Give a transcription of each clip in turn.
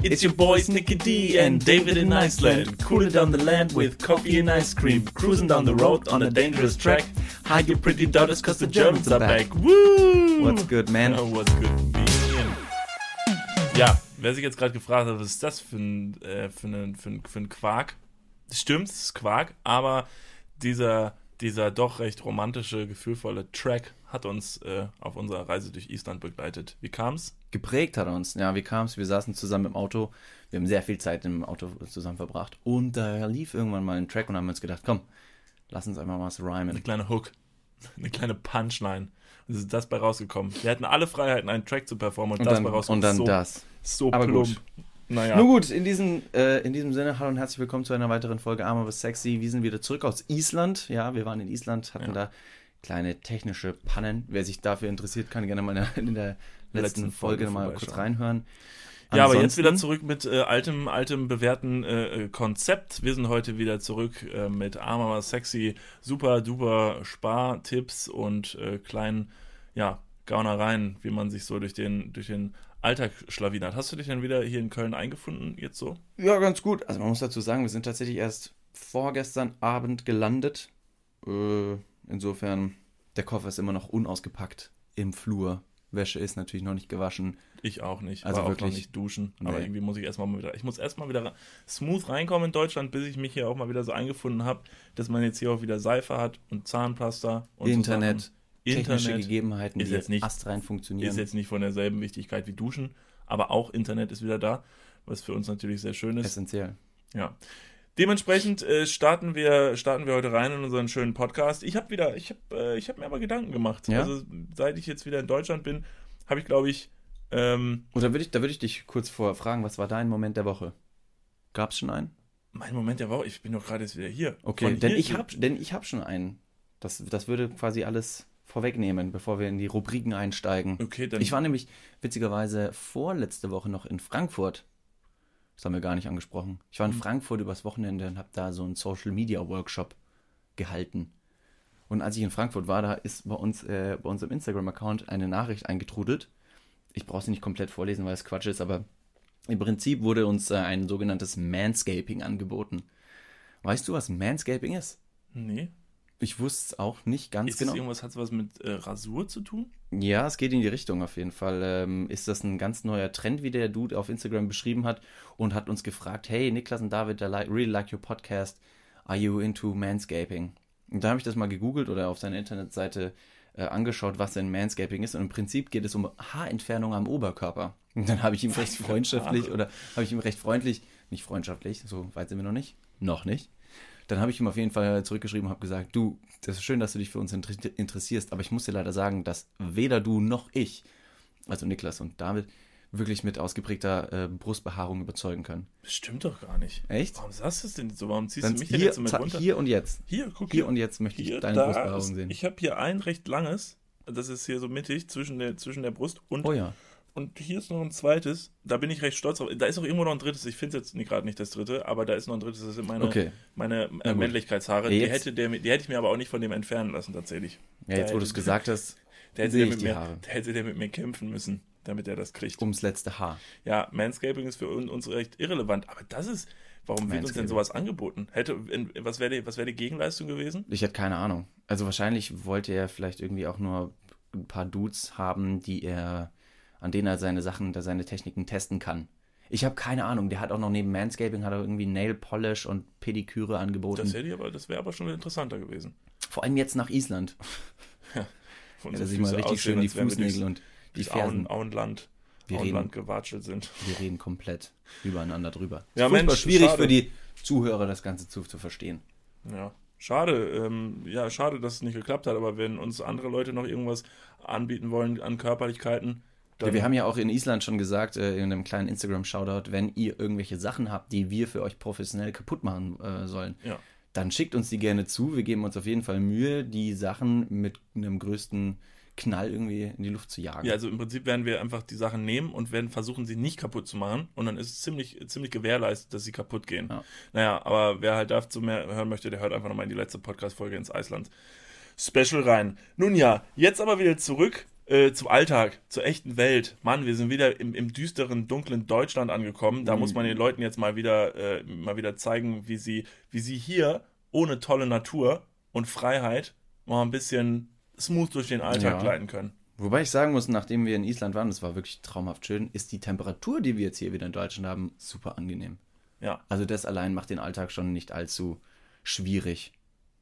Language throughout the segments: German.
It's your boys Nicky D and David in Iceland. Cooling down the land with coffee and ice cream. Cruising down the road on a dangerous track. Hide your pretty daughters cause the Germans are back. Woo! What's good, man? Oh, what's good, man? Ja, wer sich jetzt gerade gefragt hat, was ist das für ein, äh, für ein, für ein, für ein Quark? Das stimmt, es ist Quark, aber dieser, dieser doch recht romantische, gefühlvolle Track hat uns äh, auf unserer Reise durch Island begleitet. Wie kam's? Geprägt hat er uns. Ja, wie kam es? Wir saßen zusammen im Auto. Wir haben sehr viel Zeit im Auto zusammen verbracht. Und da lief irgendwann mal ein Track und haben uns gedacht, komm, lass uns einfach mal was Eine rhymen. kleine Hook, eine kleine Punchline. Und es ist das bei rausgekommen. Wir hatten alle Freiheiten, einen Track zu performen und, Und das dann, bei rausgekommen. und dann so, das. So Aber plump. gut. Naja. Nun gut, in diesem, äh, in diesem Sinne, hallo und herzlich willkommen zu einer weiteren Folge Arm aber sexy. Wir sind wieder zurück aus Island. Ja, wir waren in Island, hatten Ja. da kleine technische Pannen. Wer sich dafür interessiert, kann gerne mal in der, letzten, Letzten Folge, Folge mal kurz reinhören. Ja, aber jetzt wieder zurück mit äh, altem, altem bewährten äh, äh, Konzept. Wir sind heute wieder zurück äh, mit Arm aber sexy, super duper Spartipps und äh, kleinen, ja, Gaunereien, wie man sich so durch den, durch den Alltag schlawinert. Hast du dich denn wieder hier in Köln eingefunden, jetzt so? Ja, ganz gut. Also man muss dazu sagen, wir sind tatsächlich erst vorgestern Abend gelandet. Äh, insofern, der Koffer ist immer noch unausgepackt im Flur. Wäsche ist natürlich noch nicht gewaschen. Ich auch nicht. Also war auch wirklich? noch nicht duschen. Aber Nee. irgendwie muss ich erstmal mal wieder. Ich muss erstmal wieder smooth reinkommen in Deutschland, bis ich mich hier auch mal wieder so eingefunden habe, dass man jetzt hier auch wieder Seife hat und Zahnpasta und so Internet, technische Internet Gegebenheiten, ist die jetzt nicht- astrein funktionieren. ist jetzt nicht von derselben Wichtigkeit wie Duschen, aber auch Internet ist wieder da, was für uns natürlich sehr schön ist. essentiell. Ja. Dementsprechend äh, starten wir starten wir heute rein in unseren schönen Podcast. Ich habe wieder ich habe äh, ich habe mir aber Gedanken gemacht. Ja? Also seit ich jetzt wieder in Deutschland bin, habe ich glaube ich ähm, Und da würde ich, da würde ich dich kurz vorher fragen, was war dein Moment der Woche? Gab es schon einen? mein Moment der Woche, ich bin doch gerade jetzt wieder hier. Okay, Von denn hier- ich habe denn ich hab schon einen. Das, das würde quasi alles vorwegnehmen, bevor wir in die Rubriken einsteigen. Okay, dann Ich war nämlich witzigerweise vorletzte Woche noch in Frankfurt. Das haben wir gar nicht angesprochen. Ich war in Hm. Frankfurt übers Wochenende und habe da so einen Social Media Workshop gehalten. Und als ich in Frankfurt war, da ist bei uns äh, bei unserem Instagram-Account eine Nachricht eingetrudelt. Ich brauche sie nicht komplett vorlesen, weil es Quatsch ist, aber im Prinzip wurde uns äh, ein sogenanntes Manscaping angeboten. Weißt du, was Manscaping ist? Nee. Ich wusste es auch nicht ganz Ist genau. das irgendwas, hat es was mit äh, Rasur zu tun? Ja, es geht in die Richtung auf jeden Fall. Ähm, ist das ein ganz neuer Trend, wie der Dude auf Instagram beschrieben hat und hat uns gefragt, hey, Niklas und David, I like, really like your podcast. Are you into manscaping? Und da habe ich das mal gegoogelt oder auf seiner Internetseite äh, angeschaut, was denn Manscaping ist. Und im Prinzip geht es um Haarentfernung am Oberkörper. Und dann habe ich ihm recht freundschaftlich oder habe ich ihm recht freundlich, nicht freundschaftlich, so weit sind wir noch nicht, noch nicht. Dann habe ich ihm auf jeden Fall zurückgeschrieben und habe gesagt, du, das ist schön, dass du dich für uns inter interessierst, aber ich muss dir leider sagen, dass weder du noch ich, also Niklas und David, wirklich mit ausgeprägter äh, Brustbehaarung überzeugen können. Das stimmt doch gar nicht. Echt? Warum sagst du es denn so? Warum ziehst Dann du mich denn hier, jetzt so mit runter? hier und jetzt. hier, guck Hier und jetzt möchte ich Hier, deine da Brustbehaarung ist- sehen. Ich habe hier ein recht langes, das ist hier so mittig zwischen der, zwischen der Brust und, oh ja. Und hier ist noch ein zweites. Da bin ich recht stolz drauf. Da ist auch irgendwo noch ein drittes. Ich finde es jetzt nicht- gerade nicht das dritte, aber da ist noch ein drittes. Das sind meine, Okay. meine äh. Männlichkeitshaare. Die, hätte der, die hätte ich mir aber auch nicht von dem entfernen lassen, tatsächlich. Ja, jetzt Da wo du es gesagt hast, Da hätte, der mit mir, Haare. da hätte der mit mir kämpfen müssen, damit er das kriegt. ums letzte Haar. Ja, Manscaping ist für un- uns recht irrelevant, aber das ist, warum wird uns denn sowas angeboten? Hätte, was wäre die, was wär die Gegenleistung gewesen? Ich hätte keine Ahnung. Also wahrscheinlich wollte er vielleicht irgendwie auch nur ein paar Dudes haben, die er, an denen er seine Sachen, da seine Techniken testen kann. Ich habe keine Ahnung. Der hat auch noch neben Manscaping hat er irgendwie Nail Polish und Pediküre angeboten. Das hätte ich aber, das wäre aber schon interessanter gewesen. Vor allem jetzt nach Island. Von Ja, dass sich mal richtig aussehen, schön die Fußnägel und die Fersen. Auenland, Wir Auenland reden, gewatschelt sind. wir reden komplett übereinander drüber. Ja, ist Mensch, schwierig schade. für die Zuhörer, das Ganze zu, zu verstehen. Ja. Schade, ähm, ja, schade, dass es nicht geklappt hat, aber wenn uns andere Leute noch irgendwas anbieten wollen an Körperlichkeiten, dann wir haben ja auch in Island schon gesagt, äh, in einem kleinen Instagram-Shoutout, wenn ihr irgendwelche Sachen habt, die wir für euch professionell kaputt machen äh, sollen, Ja. dann schickt uns die gerne zu. Wir geben uns auf jeden Fall Mühe, die Sachen mit einem größten Knall irgendwie in die Luft zu jagen. Ja, also im Prinzip werden wir einfach die Sachen nehmen und werden versuchen, sie nicht kaputt zu machen. Und dann ist es ziemlich, ziemlich gewährleistet, dass sie kaputt gehen. Ja. Naja, aber wer halt dazu mehr hören möchte, der hört einfach nochmal in die letzte Podcast-Folge ins Eisland Special rein. Nun ja, jetzt aber wieder zurück äh, zum Alltag, zur echten Welt. Mann, wir sind wieder im, im düsteren, dunklen Deutschland angekommen. Da muss man den Leuten jetzt mal wieder, äh, mal wieder zeigen, wie sie, wie sie hier ohne tolle Natur und Freiheit mal ein bisschen smooth durch den Alltag Ja. gleiten können. Wobei ich sagen muss, nachdem wir in Island waren, das war wirklich traumhaft schön, ist die Temperatur, die wir jetzt hier wieder in Deutschland haben, super angenehm. Ja, Also das allein macht den Alltag schon nicht allzu schwierig.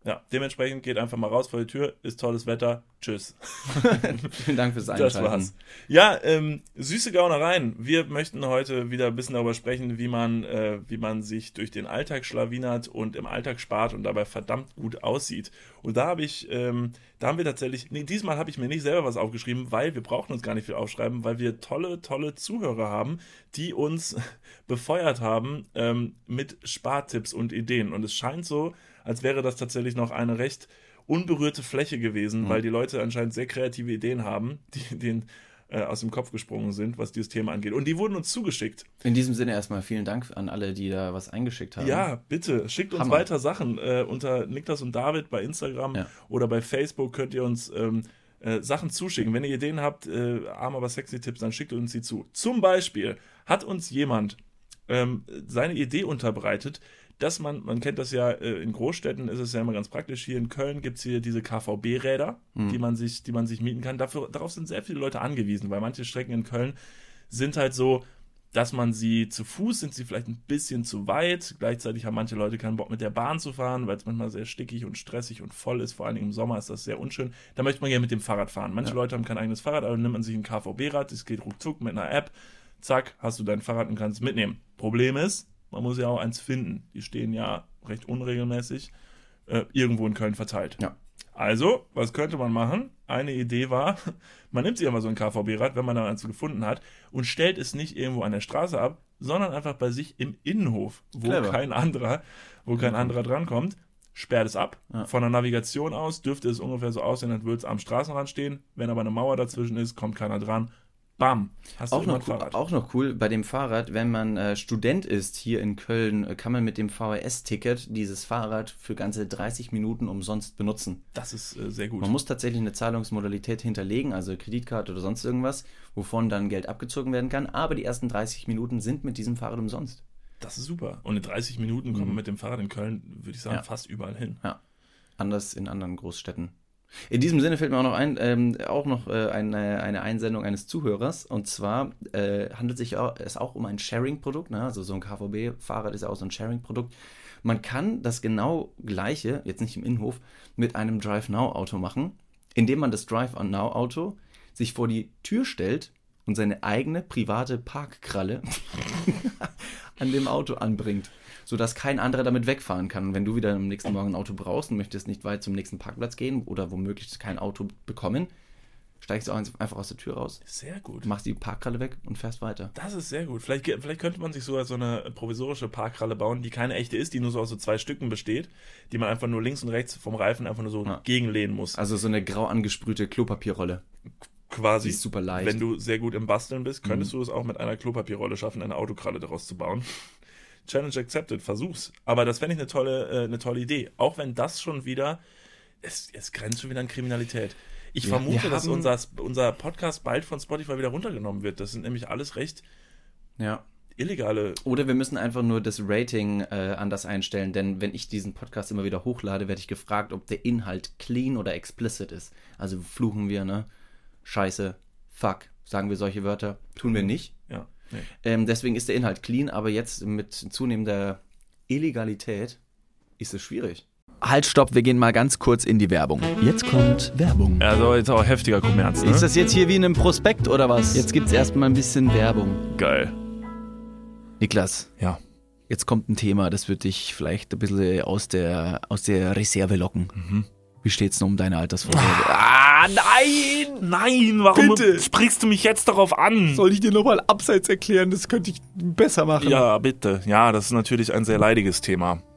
Ja. Dementsprechend geht einfach mal raus vor die Tür, ist tolles Wetter, tschüss. Vielen Dank fürs Das Einschalten. war's. Ja, ähm, süße Gaunereien. Wir möchten heute wieder ein bisschen darüber sprechen, wie man, äh, wie man sich durch den Alltag schlawinert und im Alltag spart und dabei verdammt gut aussieht. Und da habe ich, ähm, da haben wir tatsächlich, nee, diesmal habe ich mir nicht selber was aufgeschrieben, weil wir brauchen uns gar nicht viel aufschreiben, weil wir tolle, tolle Zuhörer haben, die uns befeuert haben ähm, mit Spartipps und Ideen. Und es scheint so, als wäre das tatsächlich noch eine recht unberührte Fläche gewesen, weil die Leute anscheinend sehr kreative Ideen haben, die denen äh, aus dem Kopf gesprungen sind, was dieses Thema angeht. Und die wurden uns zugeschickt. In diesem Sinne erstmal vielen Dank an alle, die da was eingeschickt haben. Ja, bitte, schickt uns Hammer. weiter Sachen. Äh, unter Niklas und David bei Instagram Ja. oder bei Facebook könnt ihr uns ähm, äh, Sachen zuschicken. Wenn ihr Ideen habt, äh, arm aber sexy Tipps, dann schickt uns sie zu. Zum Beispiel hat uns jemand ähm, seine Idee unterbreitet, dass man, man kennt das ja, äh, in Großstädten ist es ja immer ganz praktisch. Hier in Köln gibt es hier diese KVB-Räder, die, man sich, die man sich mieten kann. Dafür, darauf sind sehr viele Leute angewiesen, weil manche Strecken in Köln sind halt so, dass man sie zu Fuß sind sie vielleicht ein bisschen zu weit. Gleichzeitig haben manche Leute keinen Bock mit der Bahn zu fahren, weil es manchmal sehr stickig und stressig und voll ist. Vor allen Dingen im Sommer ist das sehr unschön. Da möchte man gerne mit dem Fahrrad fahren. Manche Leute haben kein eigenes Fahrrad, aber dann nimmt man sich ein KVB-Rad. Das geht ruckzuck mit einer App. Zack, hast du dein Fahrrad und kannst es mitnehmen. Problem ist, man muss ja auch eins finden. Die stehen ja recht unregelmäßig äh, irgendwo in Köln verteilt. Ja. Also, was könnte man machen? Eine Idee war, man nimmt sich einfach so ein KVB-Rad, wenn man da eins gefunden hat, und stellt es nicht irgendwo an der Straße ab, sondern einfach bei sich im Innenhof, wo Clever. kein anderer, wo kein anderer drankommt, sperrt es ab. Ja. Von der Navigation aus dürfte es ungefähr so aussehen, als würde es am Straßenrand stehen. Wenn aber eine Mauer dazwischen ist, kommt keiner dran. Bam, hast Auch noch, cool, auch noch cool bei dem Fahrrad, wenn man äh, Student ist hier in Köln, äh, kann man mit dem VHS-Ticket dieses Fahrrad für ganze 30 Minuten umsonst benutzen. Das ist äh, sehr gut. Man muss tatsächlich eine Zahlungsmodalität hinterlegen, also Kreditkarte oder sonst irgendwas, wovon dann Geld abgezogen werden kann, aber die ersten 30 Minuten sind mit diesem Fahrrad umsonst. Das ist super. Und in 30 Minuten kommt man mit dem Fahrrad in Köln, würde ich sagen, Mhm. Ja. fast überall hin. Ja, anders in anderen Großstädten. In diesem Sinne fällt mir auch noch ein, ähm, auch noch äh, eine, eine Einsendung eines Zuhörers. Und zwar äh, handelt sich auch, es auch um ein Sharing-Produkt. Ne? Also so ein KVB-Fahrrad ist ja auch so ein Sharing-Produkt. Man kann das genau gleiche, jetzt nicht im Innenhof, mit einem Drive Now-Auto machen, indem man das Drive Now-Auto sich vor die Tür stellt und seine eigene private Parkkralle an dem Auto anbringt, sodass kein anderer damit wegfahren kann. Und wenn du wieder am nächsten Morgen ein Auto brauchst und möchtest nicht weit zum nächsten Parkplatz gehen oder womöglich kein Auto bekommen, steigst du auch einfach aus der Tür raus, Sehr gut. machst die Parkkralle weg und fährst weiter. Das ist sehr gut. Vielleicht, vielleicht könnte man sich sogar so eine provisorische Parkralle bauen, die keine echte ist, die nur so aus so zwei Stücken besteht, die man einfach nur links und rechts vom Reifen einfach nur so Ja. gegenlehnen muss. Also so eine grau angesprühte Klopapierrolle. Quasi. Die ist super leicht. Wenn du sehr gut im Basteln bist, könntest du es auch mit einer Klopapierrolle schaffen, eine Autokralle daraus zu bauen. Challenge accepted, versuch's. Aber das fände ich eine tolle, äh, eine tolle Idee. Auch wenn das schon wieder, es, es grenzt schon wieder an Kriminalität. Ich Ja, vermute, dass unser, unser Podcast bald von Spotify wieder runtergenommen wird. Das sind nämlich alles recht Ja. illegale Oder wir müssen einfach nur das Rating äh, anders einstellen, denn wenn ich diesen Podcast immer wieder hochlade, werde ich gefragt, ob der Inhalt clean oder explicit ist. Also fluchen wir, ne? Scheiße, fuck, sagen wir solche Wörter, tun wir nicht. Nee. Ähm, deswegen ist der Inhalt clean, aber jetzt mit zunehmender Illegalität ist es schwierig. Halt, stopp, wir gehen mal ganz kurz in die Werbung. Jetzt kommt Werbung. Also jetzt auch heftiger Kommerz, ne? Ist das jetzt hier wie in einem Prospekt oder was? Jetzt gibt's erstmal ein bisschen Werbung. geil? Niklas, Ja. jetzt kommt ein Thema, das wird dich vielleicht ein bisschen aus der, aus der Reserve locken. Wie steht's denn um deine Altersvorsorge? Ah, nein! Nein, warum Bitte. sprichst du mich jetzt darauf an? Soll ich dir nochmal abseits erklären? Das könnte ich besser machen. Ja, bitte. Ja, das ist natürlich ein sehr leidiges Thema.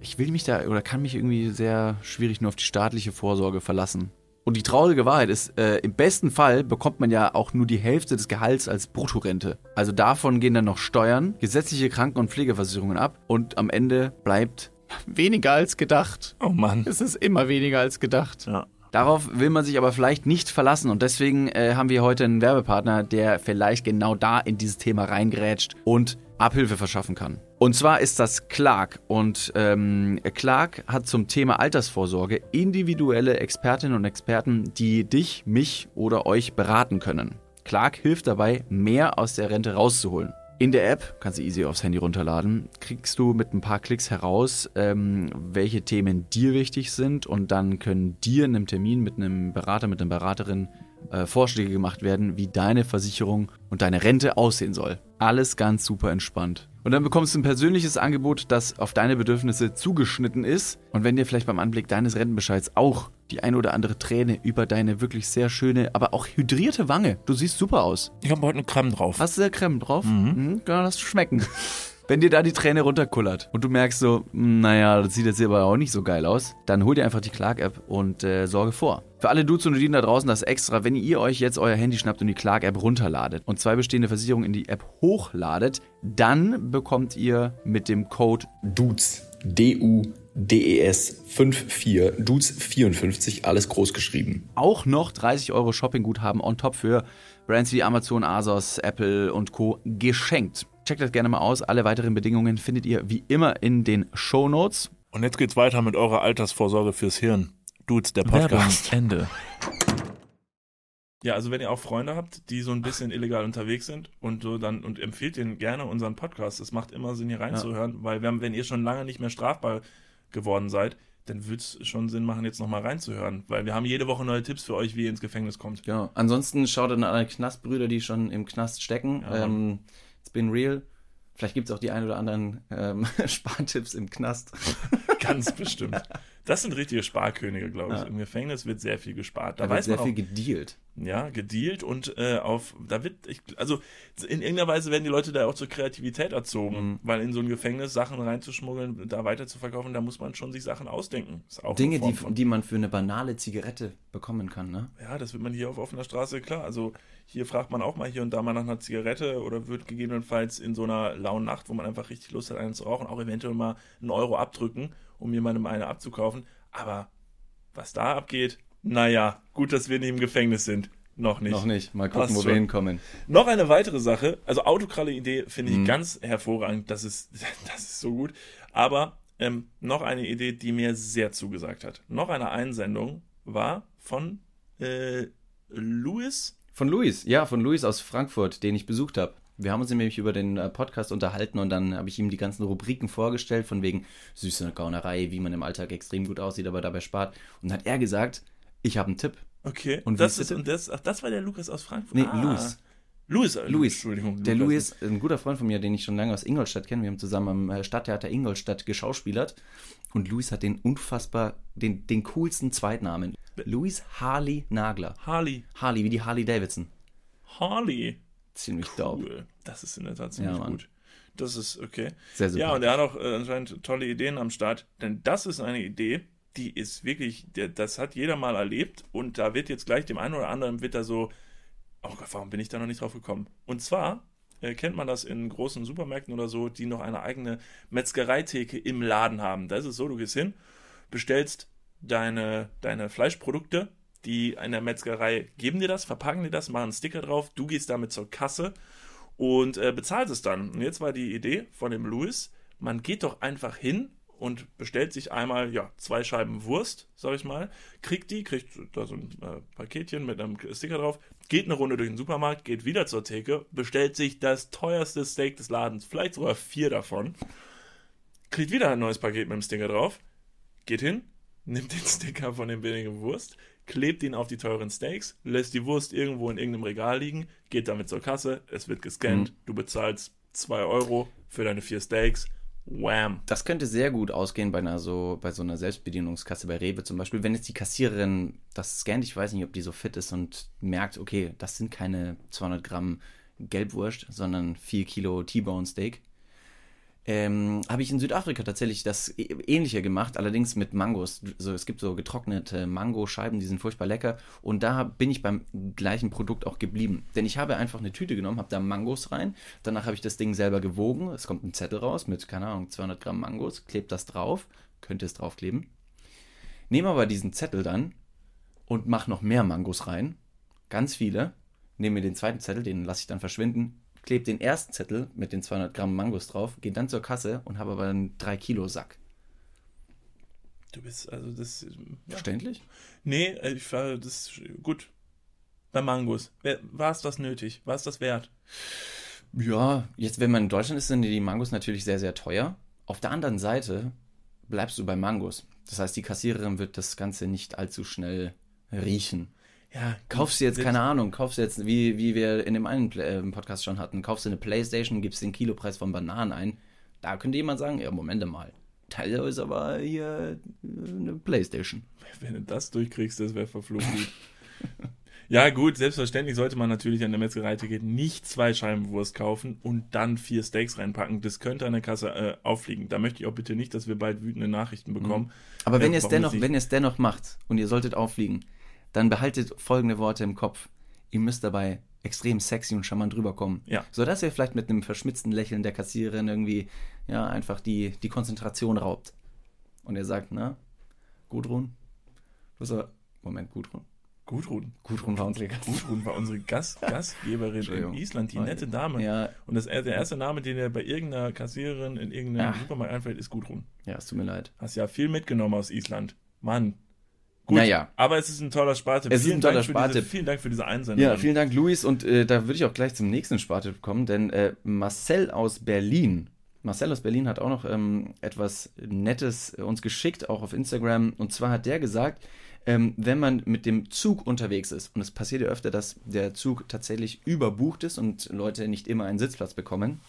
Ich will mich da oder kann mich irgendwie sehr schwierig nur auf die staatliche Vorsorge verlassen. Und die traurige Wahrheit ist, äh, im besten Fall bekommt man ja auch nur die Hälfte des Gehalts als Bruttorente. Also davon gehen dann noch Steuern, gesetzliche Kranken- und Pflegeversicherungen ab und am Ende bleibt weniger als gedacht. Oh Mann. Es ist immer weniger als gedacht. Ja. Darauf will man sich aber vielleicht nicht verlassen und deswegen äh, haben wir heute einen Werbepartner, der vielleicht genau da in dieses Thema reingrätscht und Abhilfe verschaffen kann. Und zwar ist das Clark und ähm, Clark hat zum Thema Altersvorsorge individuelle Expertinnen und Experten, die dich, mich oder euch beraten können. Clark hilft dabei, mehr aus der Rente rauszuholen. In der App, kannst du easy aufs Handy runterladen, kriegst du mit ein paar Klicks heraus, ähm, welche Themen dir wichtig sind und dann können dir in einem Termin mit einem Berater, mit einer Beraterin äh, Vorschläge gemacht werden, wie deine Versicherung und deine Rente aussehen soll. Alles ganz super entspannt. Und dann bekommst du ein persönliches Angebot, das auf deine Bedürfnisse zugeschnitten ist. Und wenn dir vielleicht beim Anblick deines Rentenbescheids auch die eine oder andere Träne über deine wirklich sehr schöne, aber auch hydrierte Wange, du siehst super aus. Ich habe heute eine Creme drauf. Hast du da Creme drauf? Mhm. Ja, lass schmecken. Wenn dir da die Träne runterkullert und du merkst so, "Hm, naja, das sieht jetzt hier aber auch nicht so geil aus, dann hol dir einfach die Clark-App und äh, sorge vor. Für alle Dudes und Dudinen da draußen das extra, wenn ihr euch jetzt euer Handy schnappt und die Clark-App runterladet und zwei bestehende Versicherungen in die App hochladet, dann bekommt ihr mit dem Code Dudes, D-U-D-E-S 54, Dudes 54, alles groß geschrieben. auch noch 30 Euro Shoppingguthaben on top für Brands wie Amazon, Asos, Apple und Co. geschenkt. Checkt das gerne mal aus. Alle weiteren Bedingungen findet ihr wie immer in den Show Notes. Und jetzt geht's weiter mit eurer Altersvorsorge fürs Hirn. Dudes, der Podcast. Ende. Ja, also wenn ihr auch Freunde habt, die so ein bisschen illegal unterwegs sind und so dann und empfiehlt ihnen gerne unseren Podcast. Es macht immer Sinn, hier reinzuhören, weil wir haben, wenn ihr schon lange nicht mehr strafbar geworden seid, dann wird es schon Sinn machen, jetzt nochmal reinzuhören. Weil wir haben jede Woche neue Tipps für euch, wie ihr ins Gefängnis kommt. Genau. Ansonsten schaut an alle Knastbrüder, die schon im Knast stecken. Ja. Ähm, it's been real. Vielleicht gibt es auch die ein oder anderen ähm, Spartipps im Knast. Ganz bestimmt. Das sind richtige Sparkönige, glaube ich. Ja. Im Gefängnis wird sehr viel gespart. Da, Da wird sehr man viel auch, gedealt. ja, gedealt und äh, auf, da wird, ich, also in irgendeiner Weise werden die Leute da auch zur Kreativität erzogen, Mhm. weil in so ein Gefängnis Sachen reinzuschmuggeln, da weiter zu verkaufen, da muss man schon sich Sachen ausdenken. Auch Dinge, die, von- die man für eine banale Zigarette bekommen kann, ne? Ja, das wird man hier auf offener Straße, klar. Also hier fragt man auch mal hier und da mal nach einer Zigarette oder wird gegebenenfalls in so einer lauen Nacht, wo man einfach richtig Lust hat, eine zu rauchen, auch eventuell mal einen Euro abdrücken, um jemandem eine abzukaufen. Aber was da abgeht, naja, gut, dass wir nicht im Gefängnis sind. Noch nicht. Noch nicht. Mal gucken, Passt wo schon. wir hinkommen. Noch eine weitere Sache, also Autokralle-Idee finde ich Mhm. ganz hervorragend, das ist, das ist so gut. Aber ähm, noch eine Idee, die mir sehr zugesagt hat. Noch eine Einsendung war von äh, Louis. Von Luis, ja, von Luis aus Frankfurt, den ich besucht habe. Wir haben uns nämlich über den äh, Podcast unterhalten und dann habe ich ihm die ganzen Rubriken vorgestellt, von wegen süße Gaunerei, wie man im Alltag extrem gut aussieht, aber dabei spart. Und dann hat er gesagt, ich habe einen Tipp. Okay. Und das ist ist, und das, ach, das war der Lukas aus Frankfurt. Nee, ah. Luis. Luis, äh, Luis. Entschuldigung. Der Lukas. Luis, ein guter Freund von mir, den ich schon lange aus Ingolstadt kenne. Wir haben zusammen am äh, Stadttheater Ingolstadt geschauspielert. Und Luis hat den unfassbar, den, den coolsten Zweitnamen. Luis Harley Nagler. Harley. Harley, wie die Harley Davidson. Harley. Ziemlich dope. Cool. Das ist in der Tat ziemlich Ja, gut. Das ist okay. Sehr super. Ja, und er hat auch äh, anscheinend tolle Ideen am Start, denn das ist eine Idee, die ist wirklich, der, das hat jeder mal erlebt und da wird jetzt gleich dem einen oder anderen wird da so, oh Gott, warum bin ich da noch nicht drauf gekommen? Und zwar äh, kennt man das in großen Supermärkten oder so, die noch eine eigene Metzgereitheke im Laden haben. Da ist es so, du gehst hin, bestellst deine, deine Fleischprodukte, die in der Metzgerei geben dir das, verpacken dir das, machen einen Sticker drauf, du gehst damit zur Kasse und äh, bezahlt es dann. Und jetzt war die Idee von dem Louis, man geht doch einfach hin und bestellt sich einmal ja zwei Scheiben Wurst, sag ich mal, kriegt die, kriegt da so ein äh, Paketchen mit einem Sticker drauf, geht eine Runde durch den Supermarkt, geht wieder zur Theke, bestellt sich das teuerste Steak des Ladens, vielleicht sogar vier davon, kriegt wieder ein neues Paket mit dem Sticker drauf, geht hin, nimmt den Sticker von dem billigen Wurst, klebt ihn auf die teuren Steaks, lässt die Wurst irgendwo in irgendeinem Regal liegen, geht damit zur Kasse, es wird gescannt, du bezahlst 2 Euro für deine vier Steaks, wham. Das könnte sehr gut ausgehen bei einer so, bei so einer Selbstbedienungskasse bei Rewe zum Beispiel, wenn jetzt die Kassiererin das scannt, ich weiß nicht, ob die so fit ist und merkt, okay, das sind keine 200 Gramm Gelbwurst, sondern 4 Kilo T-Bone Steak. Ähm, habe ich in Südafrika tatsächlich das ähnliche gemacht, allerdings mit Mangos. So, es gibt so getrocknete Mangoscheiben, die sind furchtbar lecker. Und da bin ich beim gleichen Produkt auch geblieben. Denn ich habe einfach eine Tüte genommen, habe da Mangos rein. Danach habe ich das Ding selber gewogen. Es kommt ein Zettel raus mit, keine Ahnung, 200 Gramm Mangos. Klebt das drauf. Könnte es draufkleben. Nehme aber diesen Zettel dann und mache noch mehr Mangos rein. Ganz viele. Nehme mir den zweiten Zettel, den lasse ich dann verschwinden. Klebe den ersten Zettel mit den 200 Gramm Mangos drauf, gehe dann zur Kasse und habe aber einen 3 Kilo Sack. Du bist, also das, ja. Verständlich? Nee, äh, ich war, das gut. Bei Mangos. War es das nötig? War es das wert? Ja, jetzt, wenn man in Deutschland ist, sind die Mangos natürlich sehr, sehr teuer. Auf der anderen Seite bleibst du bei Mangos. Das heißt, die Kassiererin wird das Ganze nicht allzu schnell riechen. Ja, Kaufst du jetzt, keine Ahnung, kaufst du jetzt, wie, wie wir in dem einen Pla- äh, Podcast schon hatten, kaufst du eine Playstation, gibst den Kilopreis von Bananen ein. Da könnte jemand sagen, ja, Moment mal. Das ist aber hier äh, eine Playstation. Wenn du das durchkriegst, das wäre verflucht gut. ja, gut, selbstverständlich sollte man natürlich an der Metzgereiticket nicht zwei Scheiben Wurst kaufen und dann vier Steaks reinpacken. Das könnte an der Kasse äh, auffliegen. Da möchte ich auch bitte nicht, dass wir bald wütende Nachrichten bekommen. Aber wenn Äh, ihr es warum dennoch, das nicht- wenn ihr es dennoch macht und ihr solltet auffliegen, dann behaltet folgende Worte im Kopf. Ihr müsst dabei extrem sexy und charmant rüberkommen. Ja. Sodass ihr vielleicht mit einem verschmitzten Lächeln der Kassiererin irgendwie, ja, einfach die, die Konzentration raubt. Und ihr sagt, na, Gudrun? Was war, Moment, Gudrun? Gudrun. Gudrun war unsere Gast. Gudrun war unsere Gast Gastgeberin in. Island, die nette Dame. Ja, Und das, der erste Name, den dir bei irgendeiner Kassiererin in irgendeinem Ja. Supermarkt einfällt, ist Gudrun. ja, es tut mir leid. Hast ja viel mitgenommen aus Island. Mann. Gut, Naja. aber es ist ein toller Sparte. Es ist ein toller Spartipp. Diese, vielen Dank für diese Einsendung. Ja, vielen Dank, Luis. Und äh, da würde ich auch gleich zum nächsten Spartipp kommen, denn äh, Marcel aus Berlin. Marcel aus Berlin hat auch noch ähm, etwas Nettes äh, uns geschickt, auch auf Instagram. Und zwar hat der gesagt, ähm, wenn man mit dem Zug unterwegs ist, und es passiert ja öfter, dass der Zug tatsächlich überbucht ist und Leute nicht immer einen Sitzplatz bekommen,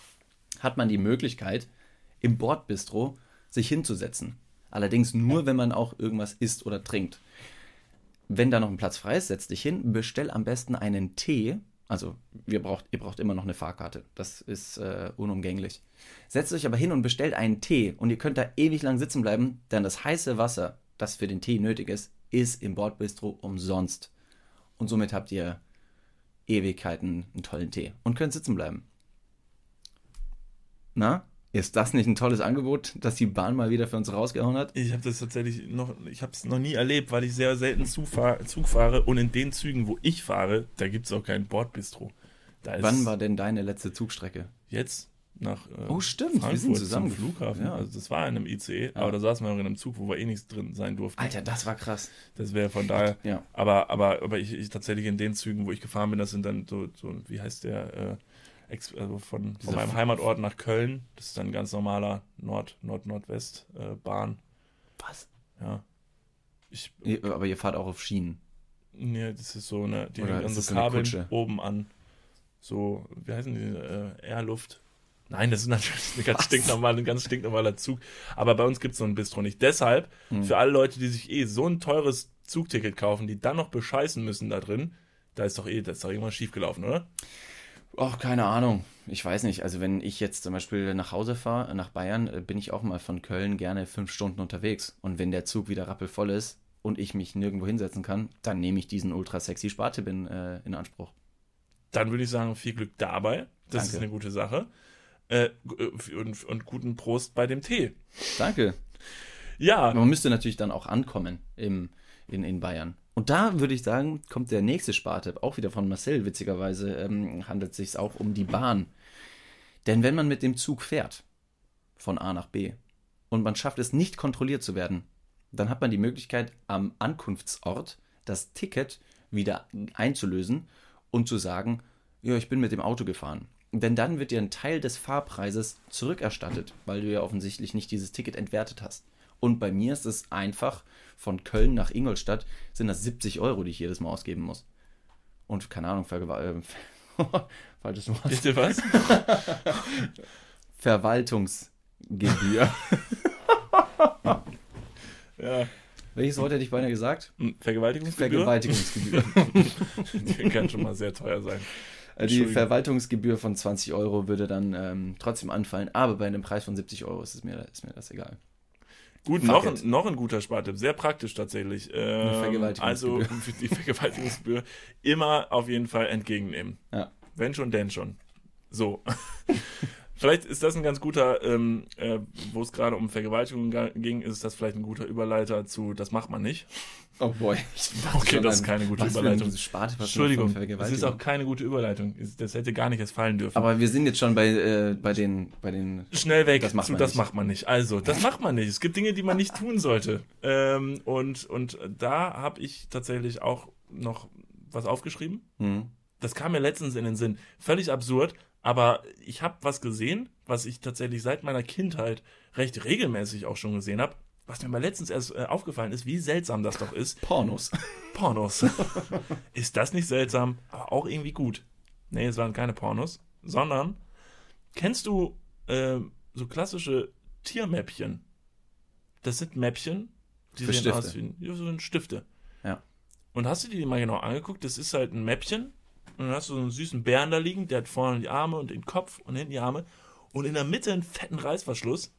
hat man die Möglichkeit, im Bordbistro sich hinzusetzen. Allerdings nur, wenn man auch irgendwas isst oder trinkt. Wenn da noch ein Platz frei ist, setz dich hin, bestell am besten einen Tee. Also, ihr braucht, ihr braucht immer noch eine Fahrkarte. Das ist äh, unumgänglich. Setzt euch aber hin und bestellt einen Tee und ihr könnt da ewig lang sitzen bleiben, denn das heiße Wasser, das für den Tee nötig ist, ist im Bordbistro umsonst. Und somit habt ihr Ewigkeiten einen tollen Tee und könnt sitzen bleiben. Na, ist das nicht ein tolles Angebot, das die Bahn mal wieder für uns rausgehauen hat? Ich habe das tatsächlich noch, ich habe es noch nie erlebt, weil ich sehr selten Zug, fahr, Zug fahre und in den Zügen, wo ich fahre, da gibt es auch kein Bordbistro. Wann war denn deine letzte Zugstrecke? jetzt nach äh, Oh, stimmt, wir Frankfurt sind zusammen zum Flughafen. Ja. Also das war in einem ICE, aber da saßen wir in einem Zug, wo wir eh nichts drin sein durften. Alter, das war krass. Das wäre von daher. Ja. Aber, aber, aber ich, ich tatsächlich in den Zügen, wo ich gefahren bin, das sind dann so, so wie heißt der, äh, also von, von meinem Heimatort nach Köln. Das ist dann ein ganz normaler Nord, Nord, Nordwest äh. Was? Ja. Ich, Aber ihr fahrt auch auf Schienen. nee, das ist so eine, die Oder hängt an ist so das Kabeln Kutsche? oben an. So, wie heißen die, äh, Airluft. Nein, das ist natürlich ein ganz, stinknormal, ein ganz stinknormaler Zug. Aber bei uns gibt es so ein Bistro nicht. Deshalb, Hm. für alle Leute, die sich eh so ein teures Zugticket kaufen, die dann noch bescheißen müssen da drin, da ist doch eh, da ist doch irgendwas schiefgelaufen, oder? Ach, keine Ahnung. Ich weiß nicht. Also wenn ich jetzt zum Beispiel nach Hause fahre, nach Bayern, äh, bin ich auch mal von Köln gerne fünf Stunden unterwegs. Und wenn der Zug wieder rappelvoll ist und ich mich nirgendwo hinsetzen kann, dann nehme ich diesen ultra sexy Spartipp in, äh, in Anspruch. Dann würde ich sagen, viel Glück dabei. Das ist Danke. eine gute Sache. Äh, und, und guten Prost bei dem Tee. Danke. Ja, Man müsste natürlich dann auch ankommen im, in, in Bayern. Und da würde ich sagen, kommt der nächste Spartipp, auch wieder von Marcel, witzigerweise, ähm, handelt es sich auch um die Bahn. Denn wenn man mit dem Zug fährt, von A nach B, und man schafft es nicht kontrolliert zu werden, dann hat man die Möglichkeit, am Ankunftsort das Ticket wieder einzulösen und zu sagen, ja, ich bin mit dem Auto gefahren. Denn dann wird dir ein Teil des Fahrpreises zurückerstattet, weil du ja offensichtlich nicht dieses Ticket entwertet hast. Und bei mir ist es einfach, von Köln nach Ingolstadt sind das 70 Euro, die ich jedes Mal ausgeben muss. Und keine Ahnung, Vergewaltigung. Falsches Wort. Bitte was? Verwaltungsgebühr. ja. Welches Wort hätte ich beinahe gesagt? Hm, Vergewaltigungsgebühr? Vergewaltigungsgebühr. Die kann schon mal sehr teuer sein. die Entschuldigung. Verwaltungsgebühr von 20 Euro würde dann ähm, trotzdem anfallen, aber bei einem Preis von 70 Euro ist, es mir, ist mir das egal. Gut, Fuck noch it. ein, noch ein guter Spartipp, sehr praktisch tatsächlich. Ähm, also die Vergewaltigungsgebühr immer auf jeden Fall entgegennehmen. Ja. Wenn schon, denn schon. So. vielleicht ist das ein ganz guter, ähm, äh, wo es gerade um Vergewaltigung ging, ist das vielleicht ein guter Überleiter zu, das macht man nicht. Oh boy. Okay, das ist keine gute was Überleitung. du noch Entschuldigung, das ist auch keine gute Überleitung. Das hätte gar nicht erst fallen dürfen. Aber wir sind jetzt schon bei, äh, bei den, bei den. Schnell weg. Das macht zu, man das nicht. macht man nicht. Also, das macht man nicht. Es gibt Dinge, die man nicht tun sollte. Ähm, und, und da habe ich tatsächlich auch noch was aufgeschrieben. Hm. Das kam mir letztens in den Sinn. Völlig absurd, aber ich habe was gesehen, was ich tatsächlich seit meiner Kindheit recht regelmäßig auch schon gesehen habe. Was mir mal letztens erst äh, aufgefallen ist, wie seltsam das doch ist. Pornos. Pornos. ist das nicht seltsam, aber auch irgendwie gut? Nee, es waren keine Pornos, sondern kennst du ähm, so klassische Tiermäppchen? Das sind Mäppchen, die Für sehen Stifte. aus wie ja, so Stifte. Ja. Und hast du die mal genau angeguckt? Das ist halt ein Mäppchen und dann hast du so einen süßen Bären da liegen, der hat vorne die Arme und den Kopf und hinten die Arme und in der Mitte einen fetten Reißverschluss.